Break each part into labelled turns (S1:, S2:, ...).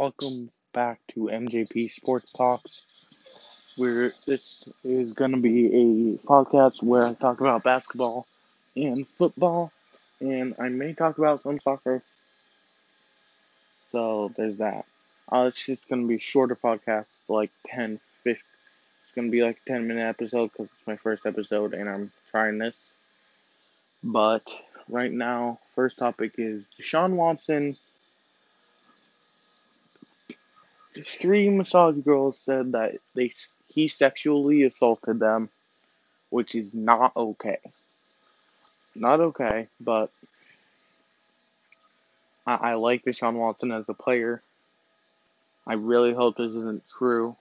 S1: Welcome back to MJP Sports Talks. Where this is going to be a podcast where I talk about basketball and football, and I may talk about some soccer. So there's that. Uh, it's just going to be shorter podcast, like 10, 15. It's going to be like a 10 minute episode because it's my first episode and I'm trying this. But right now, first topic is Deshaun Watson three massage girls said that they he sexually assaulted them, which is not okay. Not okay, but I, I like Deshaun Watson as a player. I really hope this isn't true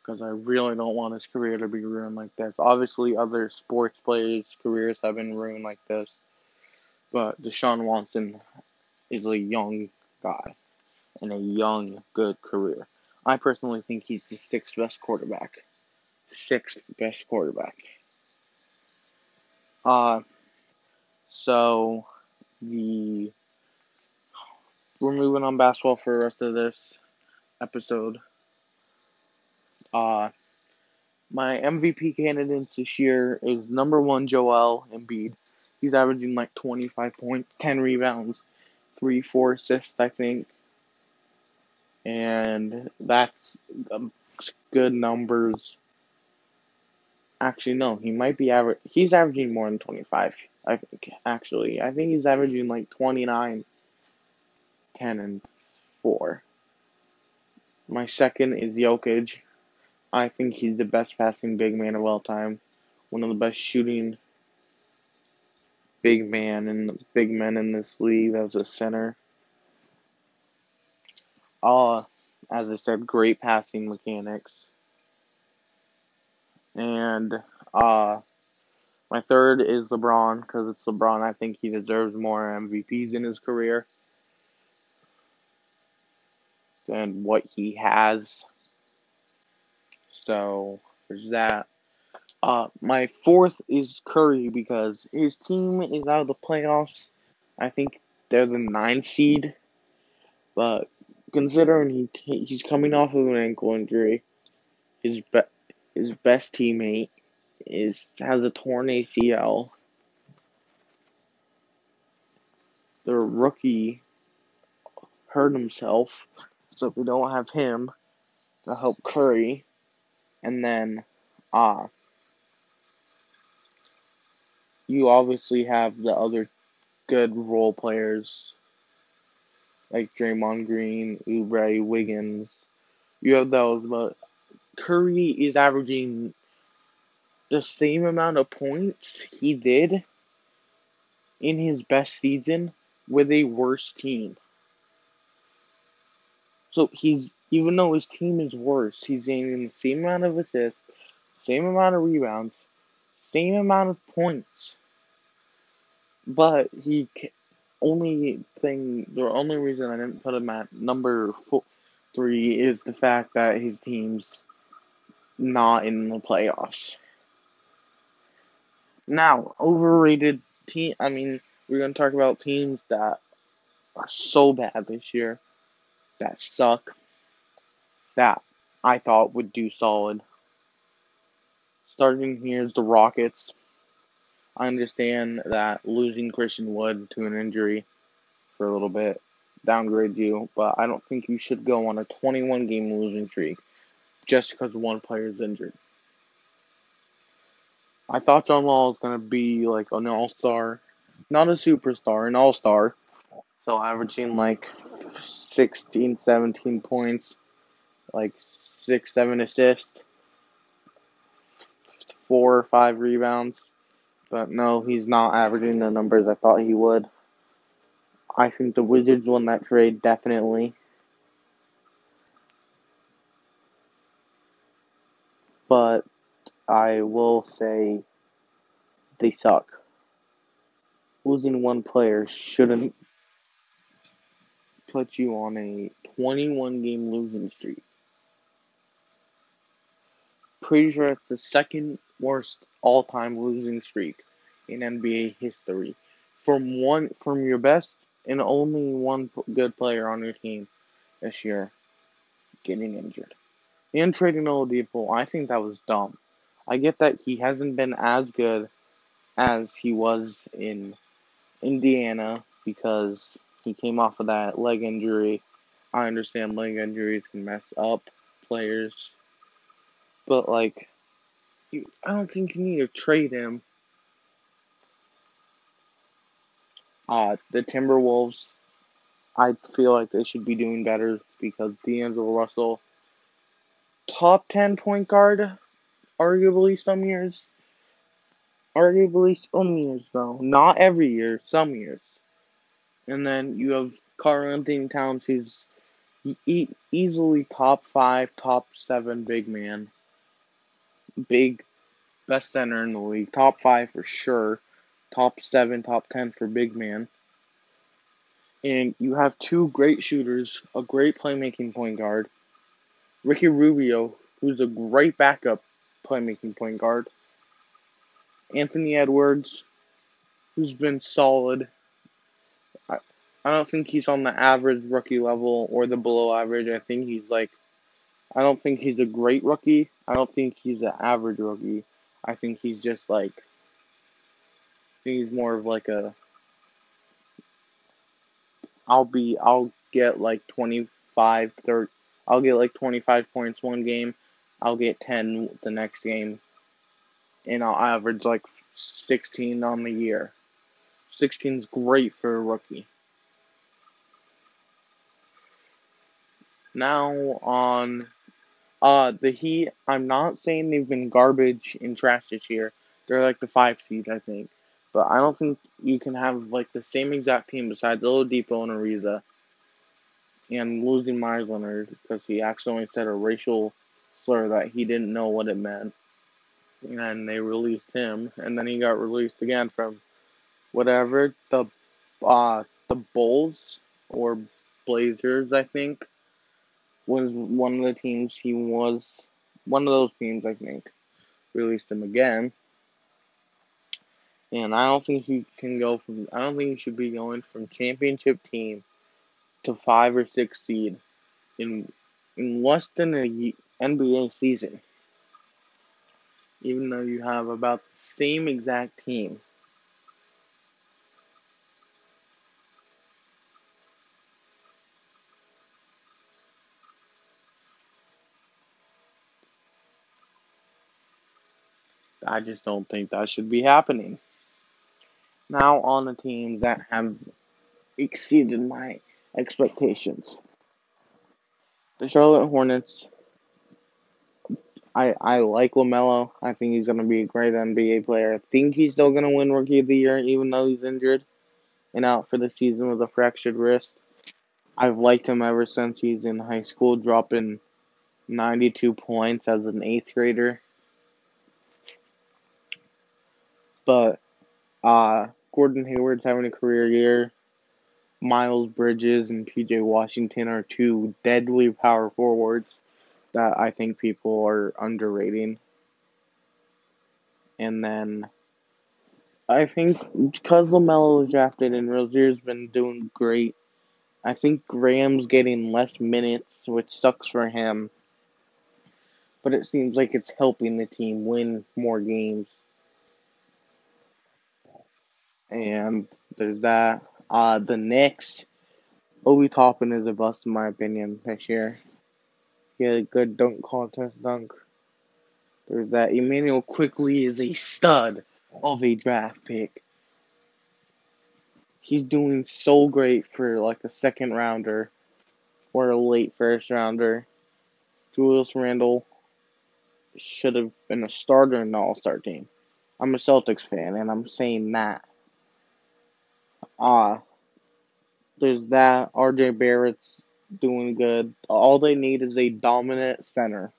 S1: because I really don't want his career to be ruined like this. Obviously, other sports players' careers have been ruined like this, but Deshaun Watson is a young guy and a young, good career. I personally think he's the sixth best quarterback. Sixth best quarterback. Uh, so the we're moving on basketball for the rest of this episode. Uh, my MVP candidates this year is number one Joel Embiid. He's averaging like 25 points, 10 rebounds, 3 4 assists, I think and that's um, good numbers. Actually, no, he might be average. He's averaging more than twenty five. I think actually, I think he's averaging like 29, 10, and four. My second is Jokic. I think he's the best passing big man of all time. One of the best shooting big man and big men in this league as a center. Uh, as I said, great passing mechanics. And uh, my third is LeBron because it's LeBron. I think he deserves more MVPs in his career than what he has. So there's that. Uh, my fourth is Curry because his team is out of the playoffs. I think they're the nine seed, but considering he he's coming off of an ankle injury, his be, his best teammate is has a torn ACL. The rookie hurt himself, so we don't have him to help Curry, and then uh you obviously have the other good role players like Draymond Green, Oubre, Wiggins. You have those, but Curry is averaging the same amount of points he did in his best season with a worse team. So he's even though his team is worse, he's getting the same amount of assists, same amount of rebounds, same amount of points. But he only thing, the only reason I didn't put him at number four, three is the fact that his team's not in the playoffs. Now, overrated team. I mean, we're gonna talk about teams that are so bad this year, that suck, that I thought would do solid. Starting here is the Rockets. I understand that losing Christian Wood to an injury for a little bit downgrades you, but I don't think you should go on a 21 game losing streak just because one player is injured. I thought John Wall was going to be like an all star, not a superstar, an all star. So averaging like 16, 17 points, like 6, 7 assists, 4 or 5 rebounds. But no, he's not averaging the numbers I thought he would. I think the Wizards won that trade definitely. But I will say they suck. Losing one player shouldn't put you on a 21 game losing streak. Pretty sure it's the second worst all time losing streak in NBA history. From one from your best and only one good player on your team this year getting injured. And trading Oladipo, I think that was dumb. I get that he hasn't been as good as he was in Indiana because he came off of that leg injury. I understand leg injuries can mess up players, but like, you, I don't think you need to trade him. Uh, the Timberwolves, I feel like they should be doing better because D'Angelo Russell, top 10 point guard, arguably some years. Arguably some years, though. Not every year, some years. And then you have Karl-Anthony Towns, who's e- easily top five, top seven big man. Big, best center in the league. Top five for sure. Top seven, top ten for big man. And you have two great shooters, a great playmaking point guard. Ricky Rubio, who's a great backup playmaking point guard. Anthony Edwards, who's been solid. I, I don't think he's on the average rookie level or the below average. I think he's like, I don't think he's a great rookie. I don't think he's an average rookie. I think he's just like, I think he's more of like a, I'll be, I'll get like 25, 30, I'll get like 25 points one game. I'll get 10 the next game and I'll average like 16 on the year. 16 is great for a rookie. Now on uh the Heat, I'm not saying they've been garbage and trash this year. They're like the five seed, I think. But I don't think you can have like the same exact team besides Oladipo and Ariza and losing Meyers Leonard because he accidentally said a racial slur that he didn't know what it meant and they released him, and then he got released again from whatever the uh the Bulls or Blazers, I think, was one of the teams he was one of those teams I think released him again. And I don't think he can go from I don't think he should be going from championship team to five or six seed in in less than a NBA season even though you have about the same exact team. I just don't think that should be happening. Now, on the teams that have exceeded my expectations. The Charlotte Hornets I, I like LaMelo. I think he's going to be a great NBA player. I think he's still going to win Rookie of the Year, even though he's injured and out for the season with a fractured wrist. I've liked him ever since he's in high school, dropping 92 points as an eighth grader. But uh, Gordon Hayward's having a career year. Miles Bridges and PJ Washington are two deadly power forwards that I think people are underrating. And then I think because LaMelo was drafted and Rozier's been doing great, I think Graham's getting less minutes, which sucks for him. But it seems like it's helping the team win more games. And there's that. Uh, the Knicks, Obi Toppin is a bust in my opinion this year. He had a good dunk contest dunk. There's that. Immanuel Quickley is a stud of a draft pick. He's doing so great for like a second rounder or a late first rounder. Julius Randle should have been a starter in the All Star team. I'm a Celtics fan, and I'm saying that. Ah, uh, there's that. RJ Barrett's doing good. All they need is a dominant center,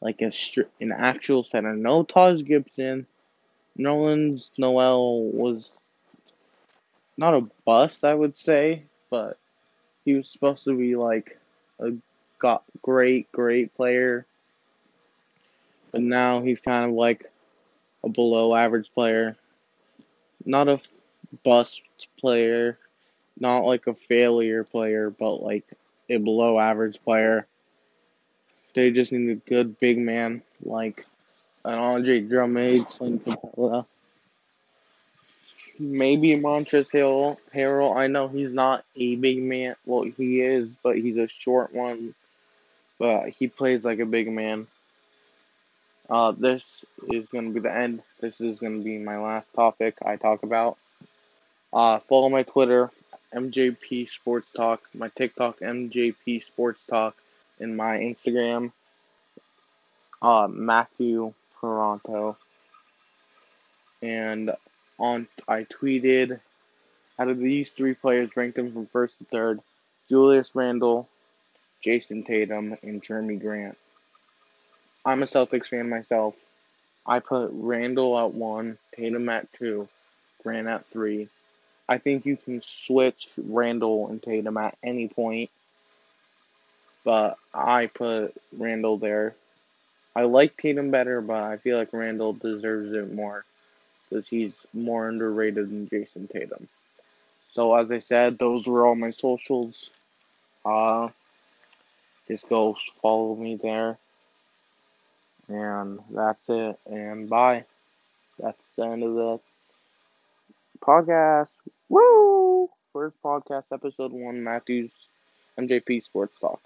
S1: like a an actual center. No Taj Gibson. Nerlens Noel was not a bust, I would say, but he was supposed to be like a got great, great player. But now he's kind of like a below average player. Not a bust player, not like a failure player, but like a below average player. They just need a good big man like an Andre Drummond, Clint Capela. Maybe Montrezl Harrell. I know he's not a big man. Well, he is, but he's a short one. But he plays like a big man. Uh, this is going to be the end. This is going to be my last topic I talk about. Uh, follow my Twitter, MJP Sports Talk, my TikTok, MJP Sports Talk, and my Instagram, uh, Matthew Toronto. And on, I tweeted out of these three players, ranked them from first to third: Julius Randle, Jayson Tatum, and Jerami Grant. I'm a Celtics fan myself. I put Randle at one, Tatum at two, Grant at three. I think you can switch Randle and Tatum at any point, but I put Randle there. I like Tatum better, but I feel like Randle deserves it more because he's more underrated than Jayson Tatum. So as I said, those were all my socials. Uh, just go follow me there. And that's it. And bye. That's the end of the podcast. Woo! First podcast, episode one, Matthews MJP Sports Talk.